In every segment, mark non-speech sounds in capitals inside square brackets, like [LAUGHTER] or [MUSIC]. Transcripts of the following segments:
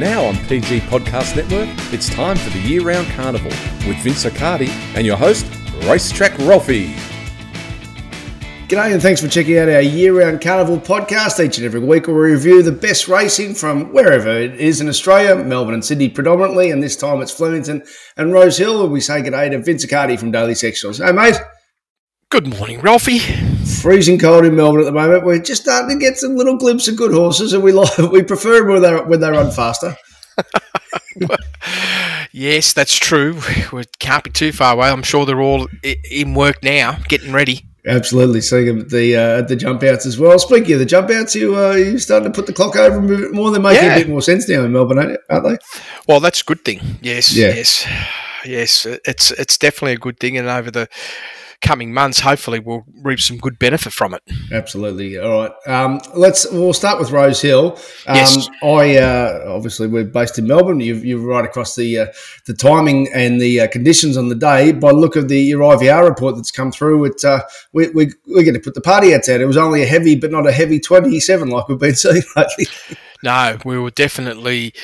Now on PG Podcast Network, it's time for the year round carnival with Vince Accardi and your host, Racetrack Ralphie. G'day and thanks for checking out our year-round carnival podcast. Each and every week we review the best racing from wherever it is in Australia, Melbourne and Sydney predominantly, and this time it's Flemington and Rose Hill. And we say g'day to Vince Accardi from Daily Sectionals. Hey mate. Good morning, Ralphie. Freezing cold in Melbourne at the moment. We're just starting to get some little glimpses of good horses, and we like [LAUGHS] we prefer them when they when they run faster. [LAUGHS] yes, that's true. [LAUGHS] We can't be too far away. I'm sure they're all in work now, getting ready. Absolutely, seeing them at the uh, the jump outs as well. Speaking of the jump outs, you uh, you starting to put the clock over and move it more. They're making yeah. a bit more sense now in Melbourne, aren't they? Well, that's a good thing. Yes, yeah. yes, yes. It's it's definitely a good thing, and over the coming months, hopefully, we'll reap some good benefit from it. Absolutely. All right. Um, let's. We'll start with Rose Hill. Um, yes. I uh, obviously we're based in Melbourne. You're, you're right across the uh, the timing and the uh, conditions on the day. By look of the your IVR report that's come through, it uh, we, we we're going to put the party outs out. It was only a heavy, but not a heavy twenty seven like we've been [LAUGHS] seeing lately. no, we were definitely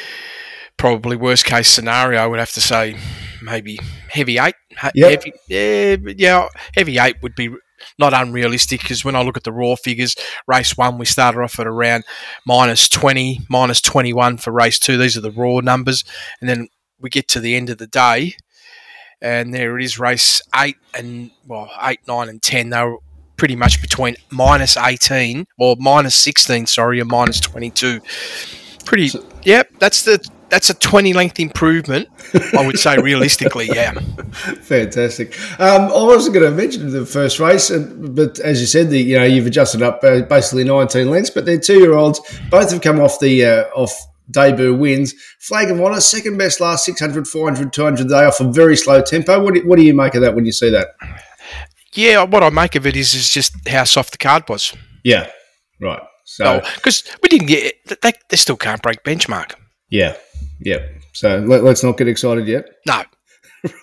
probably worst case scenario. I would have to say maybe heavy eight. Yep. Heavy, yeah, yeah, heavy eight would be not unrealistic because when I look at the raw figures, race one we started off at around minus twenty, minus twenty one for race two. These are the raw numbers, and then we get to the end of the day, and there it is, race eight and well, eight, nine, and ten. They were pretty much between minus eighteen or minus sixteen, sorry, and minus twenty two. Pretty, so, yep. That's the that's a 20 length improvement, I would say realistically, yeah. [LAUGHS] Fantastic. Um, I wasn't going to mention the first race, but as you said, the, you know you've adjusted up uh, basically 19 lengths, but they're two year olds. Both have come off the uh, off debut wins. Flag of Honour, second best last 600, 400, 200 day off a very slow tempo. What do, what do you make of that when you see that? Yeah, what I make of it is is just how soft the card was. Yeah, right. So because we didn't get they, they still can't break benchmark. Yeah, yeah. So let, us not get excited yet. No.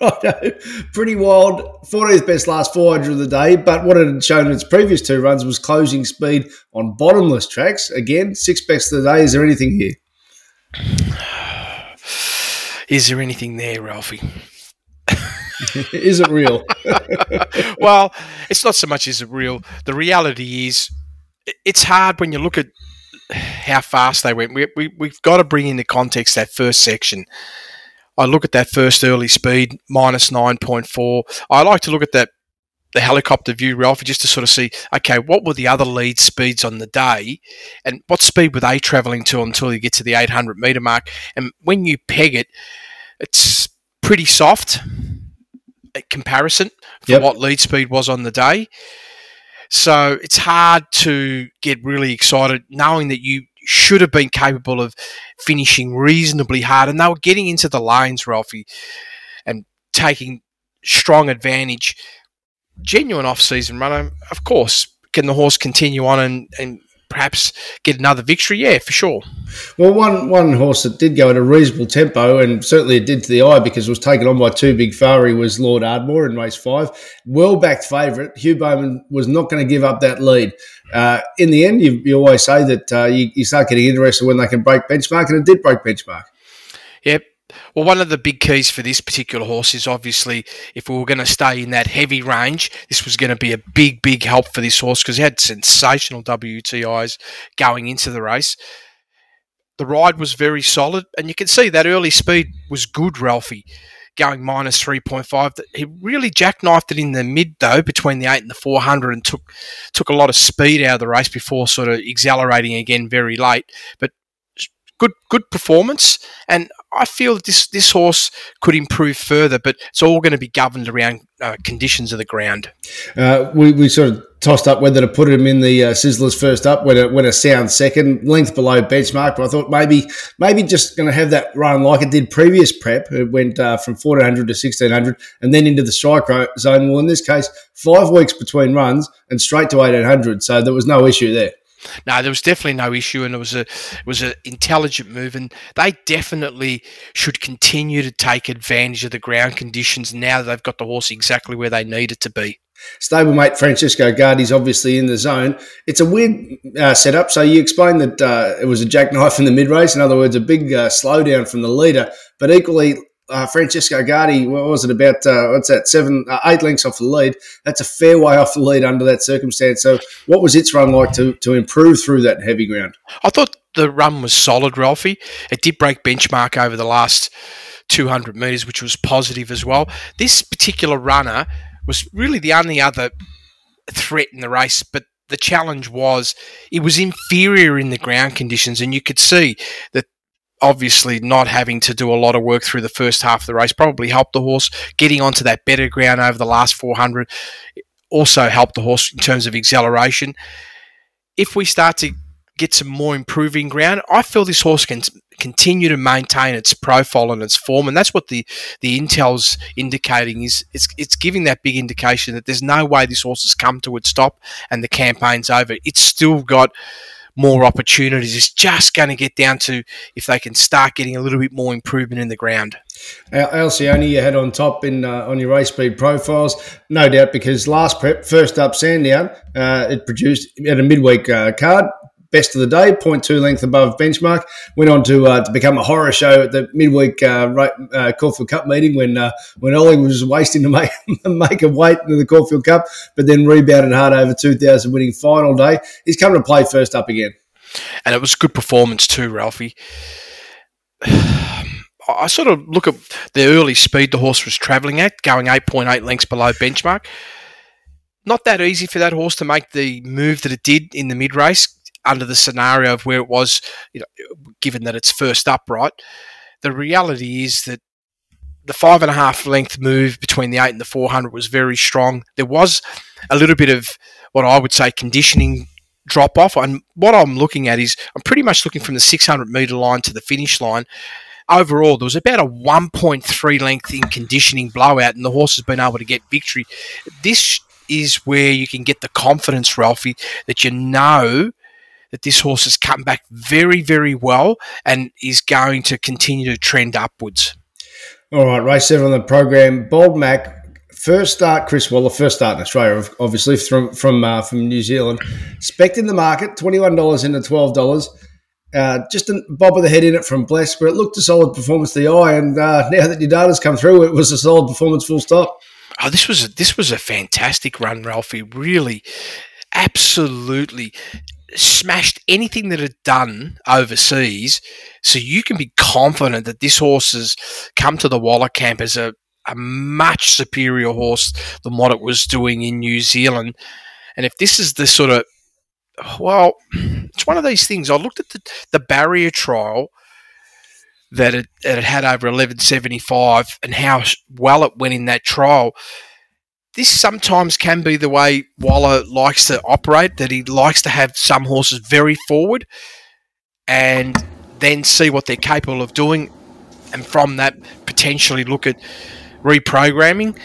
[LAUGHS] right. Pretty wild. 14th best last 400 of the day, but what it had shown in its previous two runs was closing speed on bottomless tracks. Again, six best of the day. Is there anything here? [SIGHS] Is there anything there, Ralphie? [LAUGHS] is it real? [LAUGHS] well, it's not so much is it real. The reality is, it's hard when you look at how fast they went. We, we, we've got to bring into context that first section. I look at that first early speed, minus 9.4. I like to look at that the helicopter view, Ralph, just to sort of see, okay, what were the other lead speeds on the day, and what speed were they travelling to until you get to the 800 metre mark? And when you peg it, it's pretty soft at comparison for yep. what lead speed was on the day. So it's hard to get really excited knowing that you should have been capable of finishing reasonably hard. And they were getting into the lanes, Ralphie, and taking strong advantage. Genuine off season runner, um, of course. Can the horse continue on and, and perhaps get another victory? Yeah, for sure. Well, one one horse that did go at a reasonable tempo, and certainly it did to the eye because it was taken on by two big Fari, was Lord Ardmore in race five. Well backed favourite. Hugh Bowman was not going to give up that lead. Uh, in the end, you, you always say that uh, you, you start getting interested when they can break benchmark, and it did break benchmark. Yep, well, one of the big keys for this particular horse is obviously if we were going to stay in that heavy range, this was going to be a big, big help for this horse because he had sensational WTIs going into the race. The ride was very solid, and you can see that early speed was good, Ralphie, going minus 3.5. He really jackknifed it in the mid, though, between the 8 and the 400 and took, took a lot of speed out of the race before sort of accelerating again very late. But good good performance, and I feel that this this horse could improve further, but it's all going to be governed around uh, conditions of the ground. Uh, we, we sort of tossed up whether to put him in the uh, Sizzlers first up when it when a sound second length below benchmark. But I thought maybe maybe just going to have that run like it did previous prep. It went uh, from fourteen hundred to sixteen hundred, and then into the strike zone. Well, in this case, five weeks between runs and straight to eighteen hundred, so there was no issue there. No, there was definitely no issue, and it was a it was an intelligent move, and they definitely should continue to take advantage of the ground conditions now that they've got the horse exactly where they need it to be. Stablemate Francesco Guardi's obviously in the zone. It's a weird uh, setup. So you explained that uh, it was a jackknife in the mid race. In other words, a big uh, slowdown from the leader. But equally, uh, Francesco Guardi, what was it about? Uh, what's that? Seven, uh, eight lengths off the lead. That's a fair way off the lead under that circumstance. So, what was its run like to to improve through that heavy ground? I thought the run was solid, Ralphie. It did break benchmark over the last 200 metres, which was positive as well. This particular runner was really the only other threat in the race, but the challenge was it was inferior in the ground conditions, and you could see that obviously not having to do a lot of work through the first half of the race probably helped the horse. Getting onto that better ground over the last 400 also helped the horse in terms of acceleration. If we start to get some more improving ground i feel this horse can continue to maintain its profile and its form and that's what the the intel's indicating is. It's, it's giving that big indication that there's no way this horse has come to its stop and the campaign's over. It's still got more opportunities. It's just going to get down to if they can start getting a little bit more improvement in the ground. Alcione, you had on top in uh, on your race speed profiles, no doubt, because last prep, first up Sandown, uh, it produced at a midweek uh, card, best of the day, 0.2 length above benchmark. Went on to uh, to become a horror show at the midweek uh, uh, Caulfield Cup meeting when uh, when Ollie was wasting to [LAUGHS] make make a weight in the Caulfield Cup, but then rebounded hard over 2,000, winning final day. He's come to play first up again, and it was a good performance too, Ralphie. [SIGHS] I sort of look at the early speed the horse was travelling at, going 8.8 lengths below benchmark. Not that easy for that horse to make the move that it did in the mid race under the scenario of where it was, you know, given that it's first upright. The reality is that the five and a half length move between the eight and the 400 was very strong. There was a little bit of what I would say conditioning drop off. And what I'm looking at is I'm pretty much looking from the 600 meter line to the finish line. Overall, there was about a 1.3 length in conditioning blowout, and the horse has been able to get victory. This is where you can get the confidence, Ralphie, that you know that this horse has come back very, very well and is going to continue to trend upwards. All right, race seven on the program. Bold Mac, first start, Chris Waller, first start in Australia, obviously from from uh, from New Zealand. Spec in the market, twenty one dollars into twelve dollars. Uh, just a bob of the head in it from Bless, but it looked a solid performance to the eye. And uh, [LAUGHS] now that your data's come through, it was a solid performance, full stop. Oh, this was a, this was a fantastic run, Ralphie. Really, absolutely smashed anything that had done overseas. So you can be confident that this horse has come to the Waller camp as a, a much superior horse than what it was doing in New Zealand. And if this is the sort of, well, it's one of these things. I looked at the, the barrier trial that it, it had over 1175 and how well it went in that trial this sometimes can be the way Waller likes to operate, that he likes to have some horses very forward and then see what they're capable of doing, and from that, potentially look at reprogramming.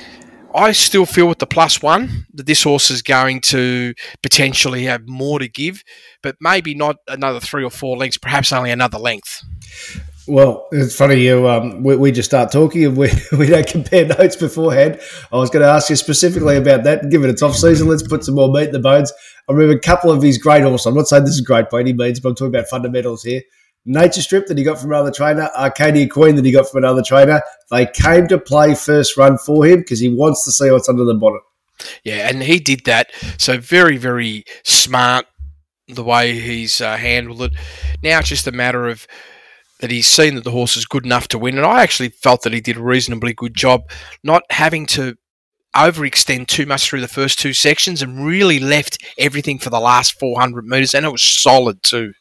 I still feel with the plus one that this horse is going to potentially have more to give, but maybe not another three or four lengths, perhaps only another length. Well, it's funny you. Um, we, we, just start talking and we, [LAUGHS] we don't compare notes beforehand. I was going to ask you specifically about that. Given it's off season, let's put some more meat in the bones. I remember a couple of his great horses. I'm not saying this is great by any means, but I'm talking about fundamentals here. Nature Strip that he got from another trainer, Arcadia Queen that he got from another trainer. They came to play first run for him because he wants to see what's under the bonnet. Yeah, and he did that. So very, very smart the way he's uh, handled it. Now it's just a matter of that he's seen that the horse is good enough to win. And I actually felt that he did a reasonably good job not having to overextend too much through the first two sections and really left everything for the last 400 metres. And it was solid too.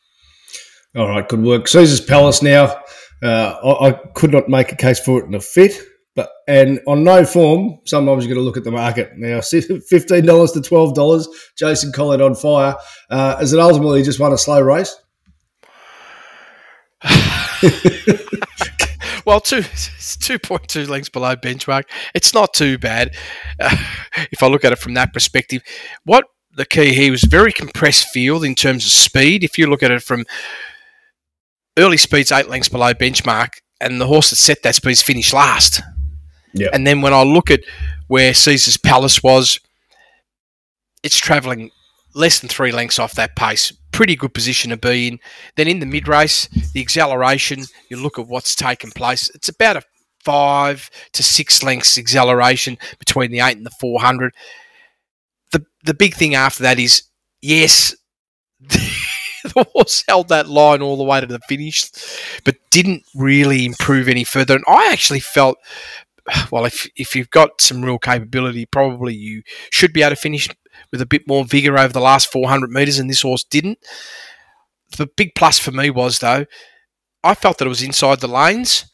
All right, good work. Caesar's Palace now. Uh, I, I, could not make a case for it in a fit. But, and on no form, sometimes you've got to look at the market. Now, [LAUGHS] $15 to $12, Jason Collett on fire. Uh, is it ultimately just won a slow race? [SIGHS] [LAUGHS] well, two two point two lengths below benchmark. It's not too bad uh, if I look at it from that perspective. What the key here was very compressed field in terms of speed. If you look at it from early speeds, eight lengths below benchmark, and the horse that set that speed finished last. Yeah. And then when I look at where Caesar's Palace was, it's travelling less than three lengths off that pace. Pretty good position to be in. Then in the mid race, the acceleration, you look at what's taken place. It's about a five to six lengths acceleration between the eight and the 400. The, the big thing after that is yes, [LAUGHS] the horse held that line all the way to the finish, but didn't really improve any further. And I actually felt, [SIGHS] well, if if you've got some real capability, probably you should be able to finish with a bit more vigor over the last 400 metres, and this horse didn't. The big plus for me was though, I felt that it was inside the lanes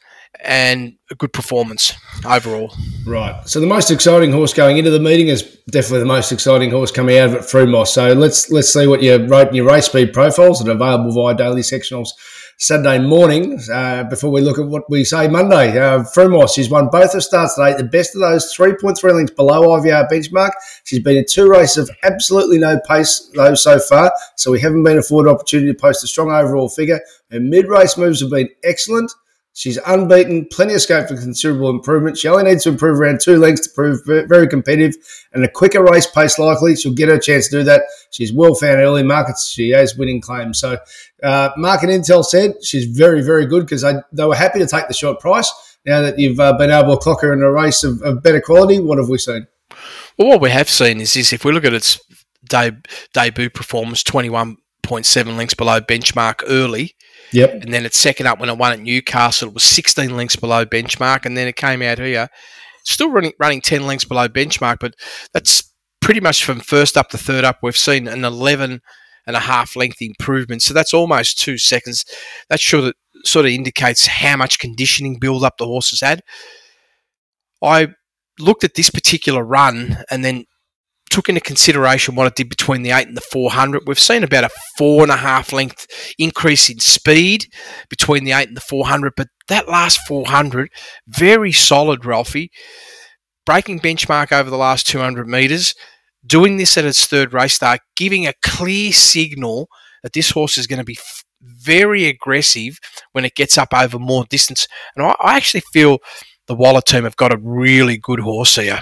and a good performance overall. Right. So the most exciting horse going into the meeting is definitely the most exciting horse coming out of it, Frumos. So let's let's see what you wrote in your race speed profiles that are available via daily sectionals Saturday morning. Uh, before we look at what we say Monday, uh, Frumos, she's won both her starts today. The best of those, three point three lengths below IVR benchmark. She's been in two races of absolutely no pace though so far, so we haven't been afforded opportunity to post a strong overall figure. Her mid race moves have been excellent. She's unbeaten, plenty of scope for considerable improvement. She only needs to improve around two lengths to prove very competitive and a quicker race pace likely. She'll get her chance to do that. She's well found early markets. She has winning claims. So, uh, Market Intel said she's very, very good because they were happy to take the short price. Now that you've uh, been able to clock her in a race of, of, better quality, what have we seen? Well, what we have seen is this if we look at its debut performance, 21.7 lengths below benchmark early Yep. And then its second up when it won at Newcastle, it was 16 lengths below benchmark. And then it came out here, still running, running 10 lengths below benchmark, but that's pretty much from first up to third up. We've seen an 11 and a half length improvement. So that's almost two seconds. That sure sort of indicates how much conditioning build up the horse has had. I looked at this particular run and then took into consideration what it did between the 8 and the 400, we've seen about a four and a half length increase in speed between the 8 and the 400. But that last 400, very solid, Ralphie. Breaking benchmark over the last 200 metres, doing this at its third race start, giving a clear signal that this horse is going to be f- very aggressive when it gets up over more distance. And I, I actually feel the Waller team have got a really good horse here.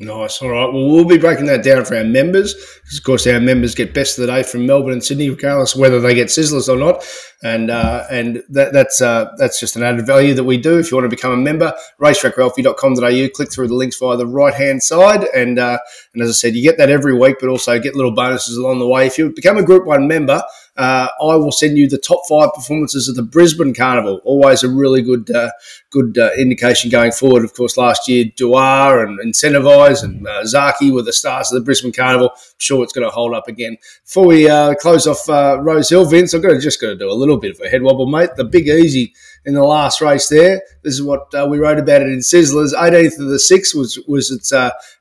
Nice. All right. Well, we'll be breaking that down for our members. Because of course, our members get best of the day from Melbourne and Sydney, regardless whether they get sizzlers or not. And uh, and that, that's uh, that's just an added value that we do. If you want to become a member, racetrackralphie.com.au, click through the links via the right hand side. And uh, and as I said, you get that every week, but also get little bonuses along the way. If you become a Group One member, uh, I will send you the top five performances of the Brisbane Carnival. Always a really good uh, good uh, indication going forward. Of course, last year Duar and Incentivise and uh, Zaaki were the stars of the Brisbane Carnival. I'm sure it's going to hold up again. Before we uh, close off uh, Rose Hill, Vince, I'm going to just going to do a little bit of a head wobble, mate. The big easy in the last race there. This is what we wrote about it in Sizzlers. 18th of the 6th was was its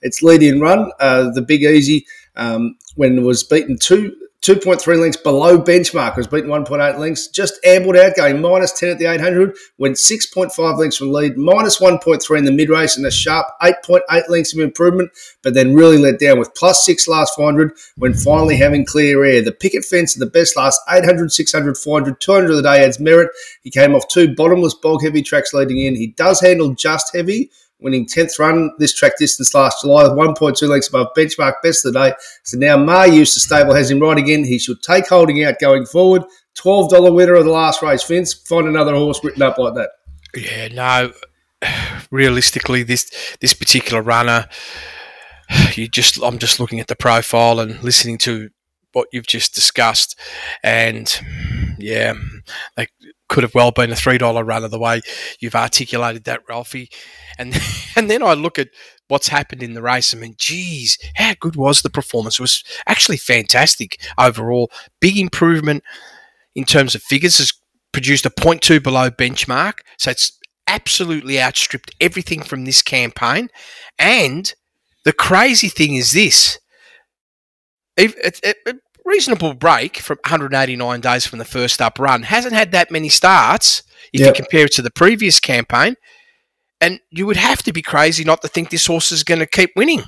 its lead in run. The big easy um, when it was beaten two 2.3 lengths below benchmark. Was beaten 1.8 lengths. Just ambled out, going minus 10 at the 800. Went 6.5 lengths from lead, minus 1.3 in the mid race, and a sharp 8.8 lengths of improvement. But then really let down with plus six last 400 when finally having clear air. The picket fence of the best last 800, 600, 400, 200 of the day adds merit. He came off two bottomless bog heavy tracks leading in. He does handle just heavy winning 10th run this track distance last July with 1.2 lengths above benchmark best of the day. So now Maher Eustace Stable has him right again. He should take holding out going forward. $12 winner of the last race, Vince. Find another horse written up like that. Yeah, no. [SIGHS] Realistically, this this particular runner, [SIGHS] you just I'm just looking at the profile and listening to what you've just discussed, and yeah, they could have well been a three dollar runner the way you've articulated that, Ralphie. And [LAUGHS] and then I look at what's happened in the race. I mean, geez, how good was the performance? It was actually fantastic overall. Big improvement in terms of figures. Has produced a 0.2 below benchmark, so it's absolutely outstripped everything from this campaign. And the crazy thing is this: it, it, it, reasonable break from 189 days from the first up run. Hasn't had that many starts if yep. you compare it to the previous campaign. And you would have to be crazy not to think this horse is going to keep winning.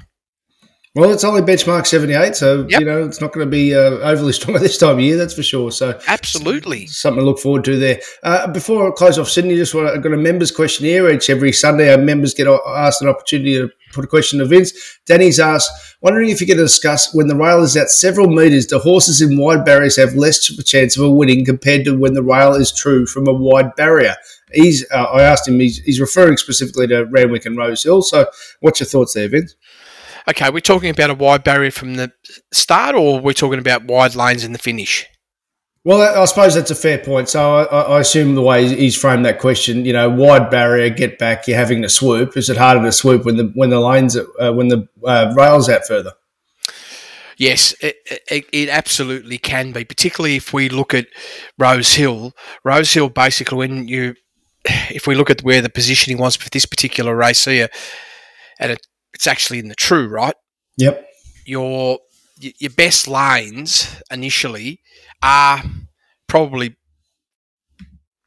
Well, it's only benchmark 78, so, Yep. you know, it's not going to be uh, overly [LAUGHS] strong at this time of year, that's for sure. So, Absolutely. something to look forward to there. Uh, before I close off Sydney, just want to, I've got a members questionnaire each every Sunday. Our members get asked an opportunity to put a question to Vince. Danny's asked, wondering if you could discuss when the rail is at several metres, do horses in wide barriers have less chance of a winning compared to when the rail is true from a wide barrier? He's, uh, I asked him, he's, he's referring specifically to Randwick and Rose Hill. So, what's your thoughts there, Vince? Okay, we're talking about a wide barrier from the start, or we're talking about wide lanes in the finish. Well, I suppose that's a fair point. So I, I assume the way he's framed that question, you know, wide barrier, get back, you're having to swoop. Is it harder to swoop when the when the lanes uh, when the uh, rails out further? Yes, it, it, it absolutely can be, particularly if we look at Rose Hill. Rose Hill, basically, when you, [SIGHS] if we look at where the positioning was for this particular race here, and it, it's actually in the true, right? Yep. Your your best lanes initially are probably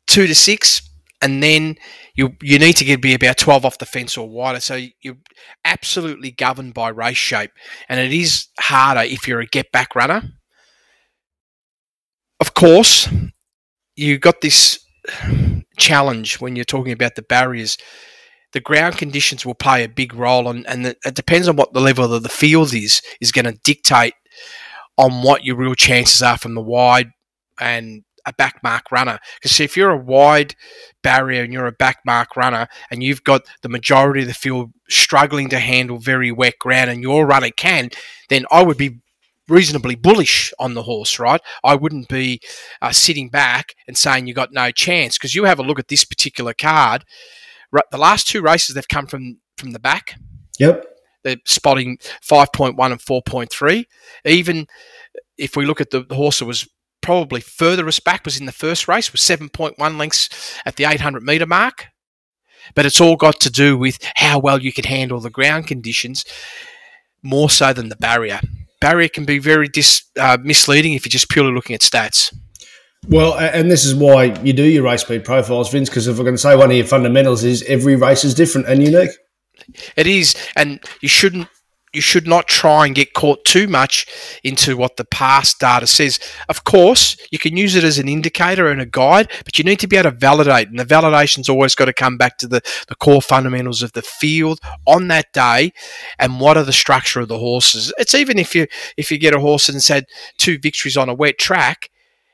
two to six, and then you you need to get be about twelve off the fence or wider. So you're absolutely governed by race shape, and it is harder if you're a get back runner. Of course, you got this challenge when you're talking about the barriers. The ground conditions will play a big role, and, and it depends on what the level of the field is, is going to dictate on what your real chances are from the wide and a back mark runner. Because if you're a wide barrier and you're a back mark runner and you've got the majority of the field struggling to handle very wet ground and your runner can, then I would be reasonably bullish on the horse, right? I wouldn't be uh, sitting back and saying you got no chance because you have a look at this particular card. The last two races they've come from from the back. Yep. They're spotting 5.1 and 4.3. Even if we look at the, the horse that was probably furthest back was in the first race was 7.1 lengths at the 800 metre mark. But it's all got to do with how well you can handle the ground conditions more so than the barrier. Barrier can be very dis, uh, misleading if you're just purely looking at stats. Well, and this is why you do your race speed profiles, Vince. Because if we're going to say one of your fundamentals is every race is different and unique. It is, and you shouldn't. You should not try and get caught too much into what the past data says. Of course, you can use it as an indicator and a guide, but you need to be able to validate, and the validation's always got to come back to the, the core fundamentals of the field on that day, and what are the structure of the horses. It's even if you if you get a horse and said two victories on a wet track,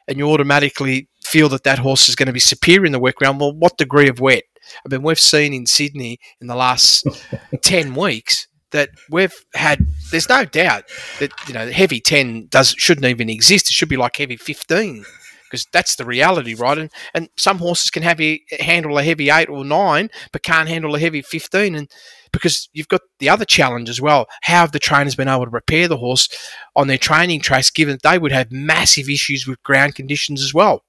and you automatically feel that that horse is going to be superior in the wet ground. Well, what degree of wet? I mean, we've seen in Sydney in the last [LAUGHS] 10 weeks that we've had, there's no doubt that, you know, heavy 10 does, shouldn't even exist. It should be like heavy 15 because that's the reality, right? And, and some horses can have handle a heavy 8 or 9, but can't handle a heavy 15. And because you've got the other challenge as well. How have the trainers been able to prepare the horse on their training trace, given that they would have massive issues with ground conditions as well?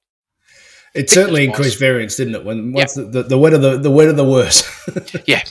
It certainly increased variance, didn't it? When once the, the, the wetter the the wetter the worse. [LAUGHS] Yeah.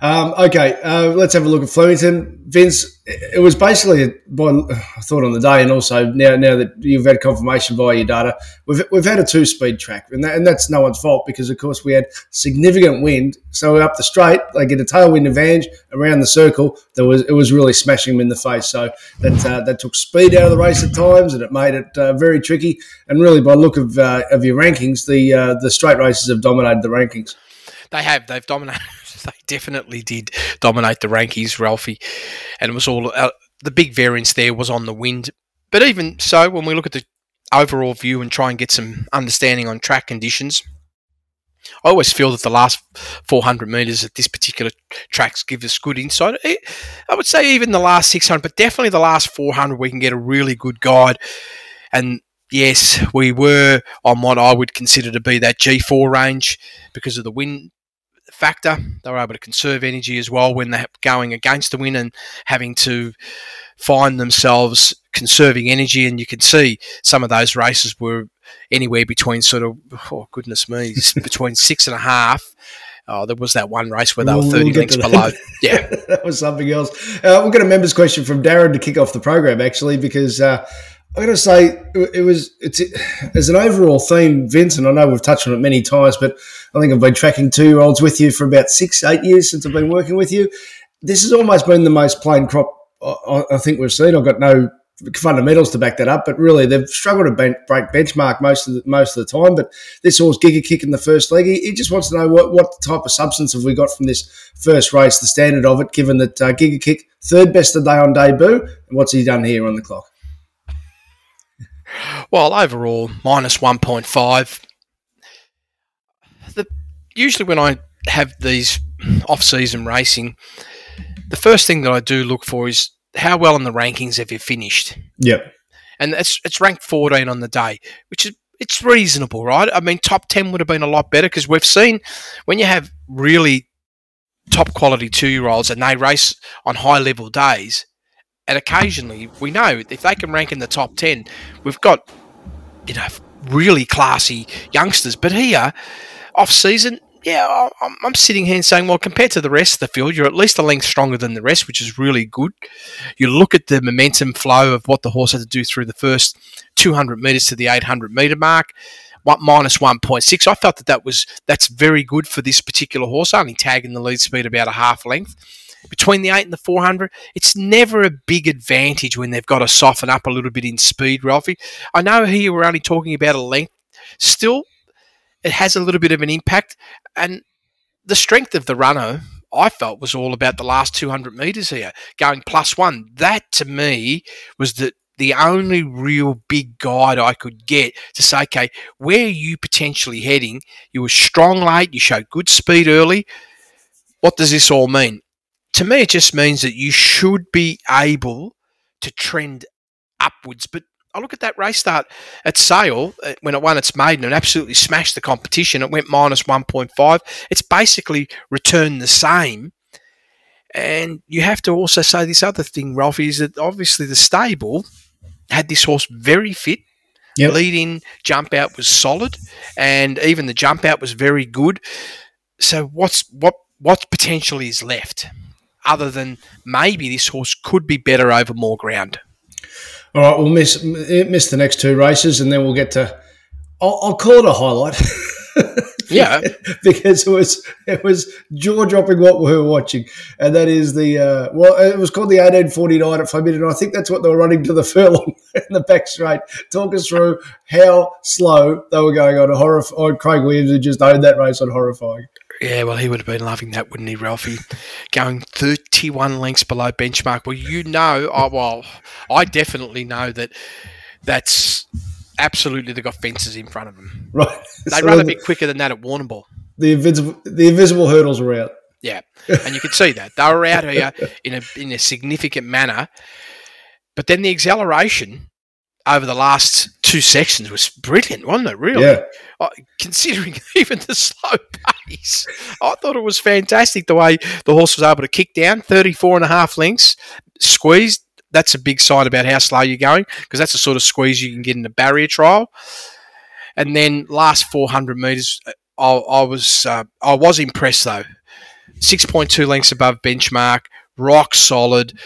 Um, okay, uh, let's have a look at Flemington. Vince, it was basically, by, I thought on the day, and also now now that you've had confirmation via your data, we've, we've had a two speed track, and, that, and that's no one's fault because, of course, we had significant wind. So up the straight, they get a tailwind advantage around the circle. There was it was really smashing them in the face. So that uh, that took speed out of the race at times, and it made it uh, very tricky. And really, by look of uh, of your rankings, the uh, the straight races have dominated the rankings. They have. They've dominated. [LAUGHS] They definitely did dominate the rankings, Ralphie. And it was all uh, the big variance there was on the wind. But even so, when we look at the overall view and try and get some understanding on track conditions, I always feel that the last 400 metres at this particular tracks give us good insight. I would say even the last 600, but definitely the last 400, we can get a really good guide. And yes, we were on what I would consider to be that G4 range because of the wind factor. They were able to conserve energy as well when they're going against the wind and having to find themselves conserving energy. And you can see some of those races were anywhere between sort of, oh goodness me, [LAUGHS] between six and a half. Oh, there was that one race where they were 30 we'll lengths below. [LAUGHS] Yeah. that was something else. Uh, we've got a members question from Darren to kick off the program, actually, because uh, Going to say it it was it's as an overall theme, Vince, and I know we've touched on it many times, but I think I've been tracking two year olds with you for about six, eight years since I've been working with you. This has almost been the most plain crop I, I think we've seen. I've got no fundamentals to back that up, but really they've struggled to ben- break benchmark most of the, most of the time. But this horse Giga Kick in the first leg, he, he, just wants to know what, what type of substance have we got from this first race, the standard of it, given that uh, Giga Kick third best of the day on debut, and what's he done here on the clock? Well, overall minus one point five. The usually when I have these off-season racing, the first thing that I do look for is how well in the rankings have you finished? Yep. And it's it's ranked 14 on the day, which is it's reasonable, right? I mean, top 10 would have been a lot better because we've seen when you have really top quality two year olds and they race on high level days, and occasionally we know if they can rank in the top 10, we've got, you know, really classy youngsters. But here, off season, yeah, I'm, I'm, sitting here and saying, well, compared to the rest of the field, you're at least a length stronger than the rest, which is really good. You look at the momentum flow of what the horse had to do through the first 200 metres to the 800 metre mark. What minus 1.6. I felt that that was that's very good for this particular horse, only tagging the lead speed about a half length. Between the 8 and the 400, it's never a big advantage when they've got to soften up a little bit in speed, Ralphie. I know here we're only talking about a length. Still, it has a little bit of an impact. And the strength of the runner, I felt, was all about the last 200 metres here, going plus one. That to me was the, the only real big guide I could get to say, okay, where are you potentially heading? You were strong late, you showed good speed early. What does this all mean? To me, it just means that you should be able to trend upwards. But I look at that race start at Sale uh, when it won its maiden and absolutely smashed the competition. It went minus 1.5. It's basically returned the same. And you have to also say this other thing, Ralph, is that obviously the stable had this horse very fit. Yep. Leading jump out was solid, and even the jump out was very good. So what's what what potentially is left, other than maybe this horse could be better over more ground? All right, we'll miss miss the next two races, and then we'll get to. I'll, I'll call it a highlight. [LAUGHS] [LAUGHS] yeah, because it was it was jaw dropping what we were watching, and that is the uh, well, it was called the eighteen forty nine at Flemington, and I think that's what they were running to the furlong [LAUGHS] in the back straight. Talk us through how slow they were going on a horror. Oh, Craig Williams who just owned that race on horrifying. Yeah, well, he would have been loving that, wouldn't he, Ralphie? Going 31 lengths below benchmark. Well, you know, oh, well, I definitely know that that's absolutely they've got fences in front of them. [LAUGHS] Right. They so run a bit quicker than that at Warrnambool. The invisible, the invisible hurdles were out. Yeah, and you can see that they were out here in a in a significant manner. But then the acceleration over the last two sections was brilliant, wasn't it? Really, yeah. Uh, considering [LAUGHS] even the slow pace, I thought it was fantastic the way the horse was able to kick down 34 and a half lengths, squeezed. That's a big sign about how slow you're going because that's the sort of squeeze you can get in a barrier trial. And then last 400 metres, I, I was uh, I was impressed though. 6.2 lengths above benchmark, rock solid.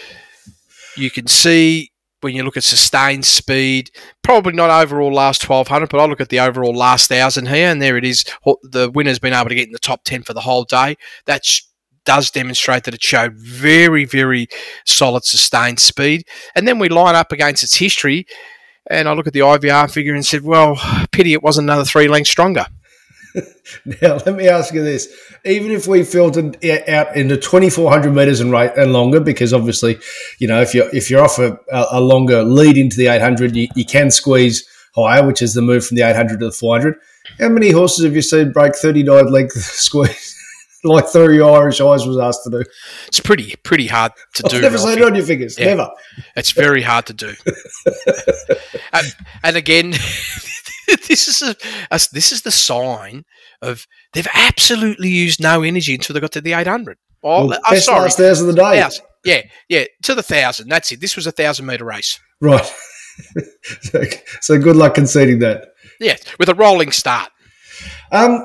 You can see when you look at sustained speed, probably not overall last 1200, but I look at the overall last 1000 here, and there it is. The winner's been able to get in the top 10 for the whole day. That does demonstrate that it showed very, very solid sustained speed. And then we line up against its history, and I look at the IVR figure and said, well, pity it wasn't another three lengths stronger. [LAUGHS] now, let me ask you this. Even if we filtered out into 2,400 metres and, and longer, because obviously, you know, if you're, if you're off a, a longer lead into the 800, you, you can squeeze higher, which is the move from the 800 to the 400. How many horses have you seen break 39 length [LAUGHS] squeeze? [LAUGHS] like three Irish eyes was asked to do. It's pretty pretty hard to I've do. Never seen it on your fingers. Yeah. Never. It's very hard to do. [LAUGHS] and, and, again, [LAUGHS] this is a, a, this is the sign of they've absolutely used no energy until they got to the 800. Oh, well, I'm sorry. Last thousand of the day. Thousand. Yeah, yeah, to the thousand. That's it. This was a thousand meter race. Right. so, so, good luck conceding that. Yeah, with a rolling start. Um,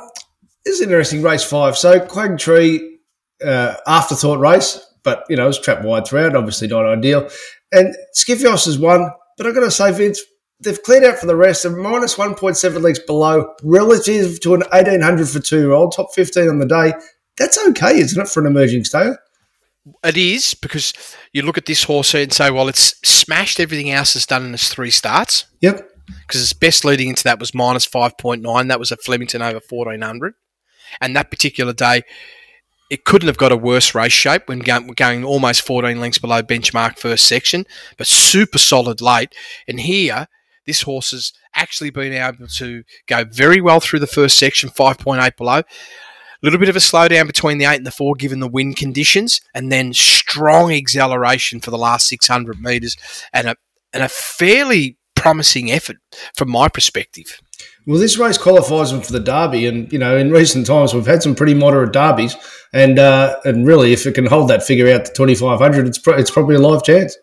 this is interesting. Race five. So Quang Tree, uh, afterthought race, but you know it was trapped wide throughout. Obviously not ideal. And Skiffios has won, but I've got to say, Vince, they've cleared out for the rest. They're minus 1.7 legs below relative to an 1800 for two year old, top 15 on the day. That's okay, isn't it, for an emerging stayer? It is because you look at this horse here and say, well, it's smashed everything else it's done in its three starts. Yep. Because its best leading into that was minus 5.9. That was a Flemington over 1400. And that particular day, it couldn't have got a worse race shape when going almost 14 lengths below benchmark first section, but super solid late. And here, this horse has actually been able to go very well through the first section, 5.8 below. A little bit of a slowdown between the 8 and the 4 given the wind conditions, and then strong acceleration for the last 600 metres and a, and a fairly promising effort from my perspective. Well, this race qualifies them for the Derby, and you know, in recent times we've had some pretty moderate derbies, and uh, and really, if it can hold that figure out to twenty five hundred, it's pro- it's probably a live chance.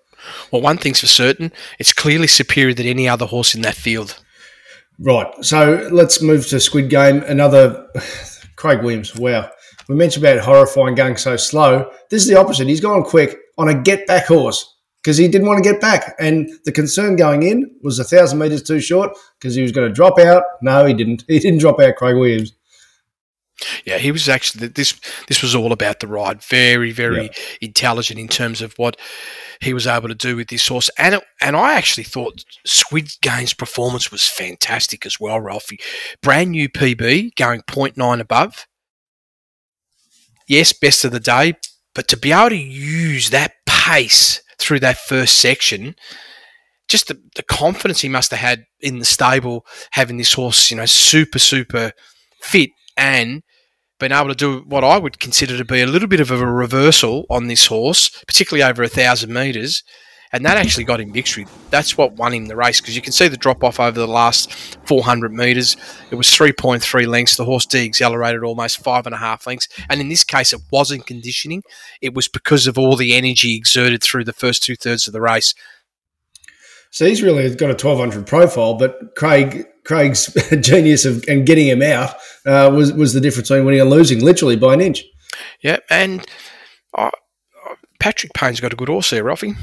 Well, one thing's for certain, it's clearly superior than any other horse in that field. Right. So let's move to Squid Game. Another [SIGHS] Craig Williams. Wow. We mentioned about horrifying going so slow. This is the opposite. He's gone quick on a get back horse because he didn't want to get back. And the concern going in was a thousand meters too short because he was going to drop out. No, he didn't. [LAUGHS] He didn't drop out. Craig Williams. Yeah, he was actually this. This was all about the ride. Very, very yeah. intelligent in terms of what he was able to do with this horse. And it, and I actually thought Squid Game's performance was fantastic as well, Ralphie. Brand new PB, going 0.9 above. Yes, best of the day, but to be able to use that pace through that first section, just the, the confidence he must have had in the stable, having this horse, you know, super, super fit and been able to do what I would consider to be a little bit of a reversal on this horse, particularly over a thousand metres, and that actually got him victory. That's what won him the race because you can see the drop off over the last 400 metres. It was 3.3 lengths. The horse de-accelerated almost five and a half lengths, and in this case, it wasn't conditioning. It was because of all the energy exerted through the first two thirds of the race. So he's really got a 1200 profile, but Craig Craig's [LAUGHS] genius of and getting him out uh, was was the difference between winning and losing, literally by an inch. Yeah, and uh, Patrick Payne's got a good horse there, Ralphie.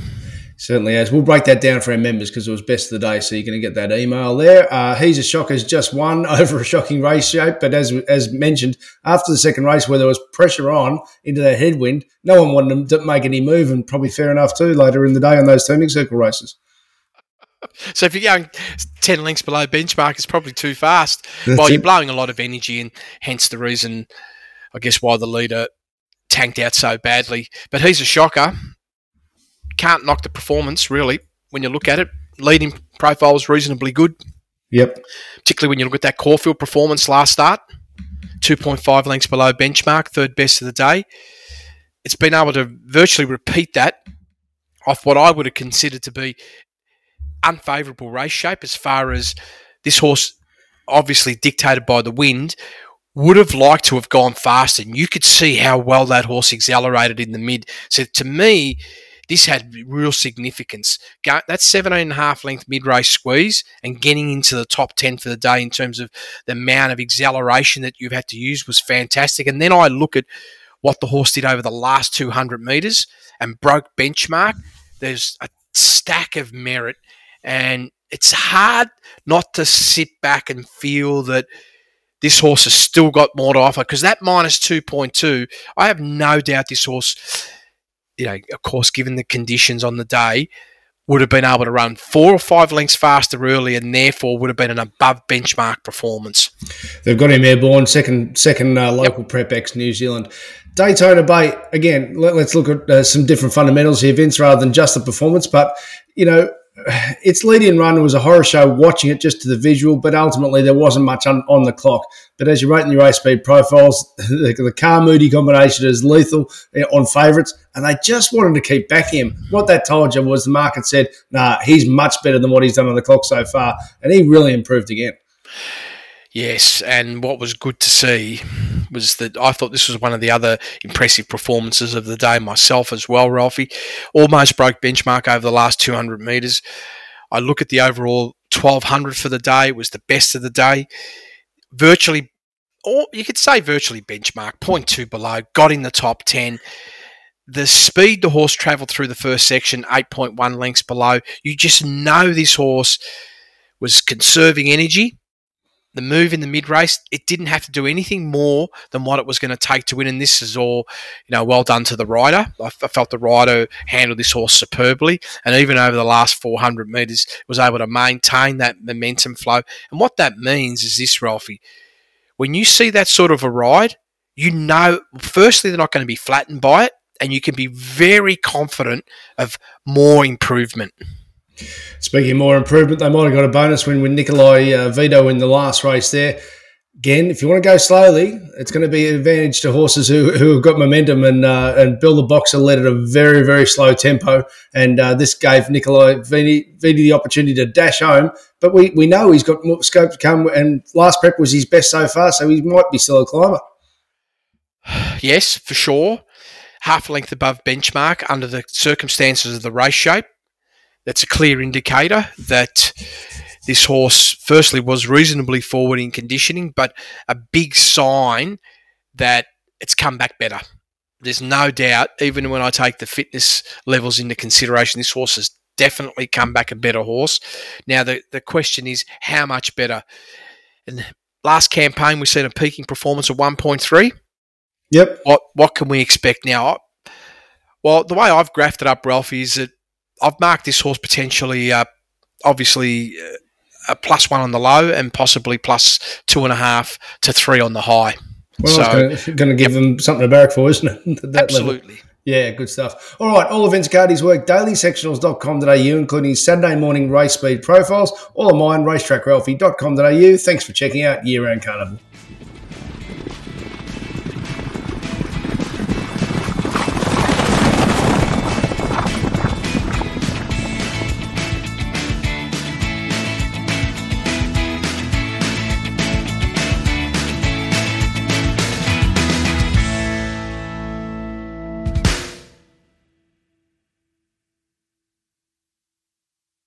Certainly has. We'll break that down for our members because it was best of the day, so you're going to get that email there. Uh, he's a shocker's just won [LAUGHS] over a shocking race shape, but as as mentioned, after the second race where there was pressure on into that headwind, no one wanted him to make any move, and probably fair enough too later in the day on those turning circle races. [LAUGHS] So if you're going 10 lengths below benchmark, it's probably too fast. That's while you're blowing a lot of energy, and hence the reason, I guess, why the leader tanked out so badly. But he's a shocker. Can't knock the performance, really, when you look at it. Leading profile is reasonably good. Yep. Particularly when you look at that Caulfield performance last start. 2.5 lengths below benchmark, third best of the day. It's been able to virtually repeat that off what I would have considered to be unfavourable race shape as far as this horse, obviously dictated by the wind, would have liked to have gone faster. And you could see how well that horse accelerated in the mid. So to me, this had real significance. That 17 and a half length mid race squeeze and getting into the top 10 for the day in terms of the amount of acceleration that you've had to use was fantastic. And then I look at what the horse did over the last 200 metres and broke benchmark. There's a stack of merit and it's hard not to sit back and feel that this horse has still got more to offer because that minus 2.2, I have no doubt this horse, you know, of course, given the conditions on the day, would have been able to run four or five lengths faster early and therefore would have been an above benchmark performance. They've got him airborne, second second uh, local yep. prep ex New Zealand. Daytona Bay, again, let, us look at uh, some different fundamentals here, Vince, rather than just the performance. But, you know, its lead-in run was a horror show watching it just to the visual, but ultimately there wasn't much on, on the clock. But as you rate in your race speed profiles, [LAUGHS] the, the Kah moody combination is lethal eh, on favourites, and they just wanted to keep back him. What that told you was the market said, nah, he's much better than what he's done on the clock so far, and he really improved again. Yes, and what was good to see was that I thought this was one of the other impressive performances of the day myself as well, Ralphie. Almost broke benchmark over the last 200 metres. I look at the overall 1200 for the day, it was the best of the day. Virtually, or you could say virtually benchmark, 0.2 below, got in the top 10 the speed the horse travelled through the first section, 8.1 lengths below, you just know this horse was conserving energy the move in the mid race, it didn't have to do anything more than what it was going to take to win. And this is all, you know, well done to the rider. I, I felt the rider handled this horse superbly, and even over the last 400 metres, was able to maintain that momentum flow. And what that means is this, Ralphie. When you see that sort of a ride, you know, firstly, they're not going to be flattened by it, and you can be very confident of more improvement. Speaking more improvement, they might have got a bonus win with Nikolai uh, Vito in the last race there. Again, if you want to go slowly, it's going to be an advantage to horses who, who have got momentum and uh, and Bill the Boxer led at a very, very slow tempo. And uh, this gave Nikolai Viti, Viti the opportunity to dash home. But we, we know he's got more scope to come. And last prep was his best so far, so he might be still a climber. [SIGHS] Yes, for sure. Half length above benchmark under the circumstances of the race shape that's a clear indicator that this horse, firstly, was reasonably forward in conditioning, but a big sign that it's come back better. There's no doubt, even when I take the fitness levels into consideration, this horse has definitely come back a better horse. Now, the, the question is, how much better? In the last campaign, we seen a peaking performance of 1.3. Yep. What what can we expect now? Well, the way I've graphed it up, Ralph, is that I've marked this horse potentially, uh, obviously, uh, a plus one on the low and possibly plus two and a half to three on the high. Well, so, going to give yep. them something to barrack for, isn't it? [LAUGHS] Absolutely. Level. Yeah, good stuff. All right, all of Vince Accardi's work, dailysectionals.com.au, including his Saturday morning race speed profiles, all of mine, racetrackralphie.com.au. Thanks for checking out Year Round Carnival.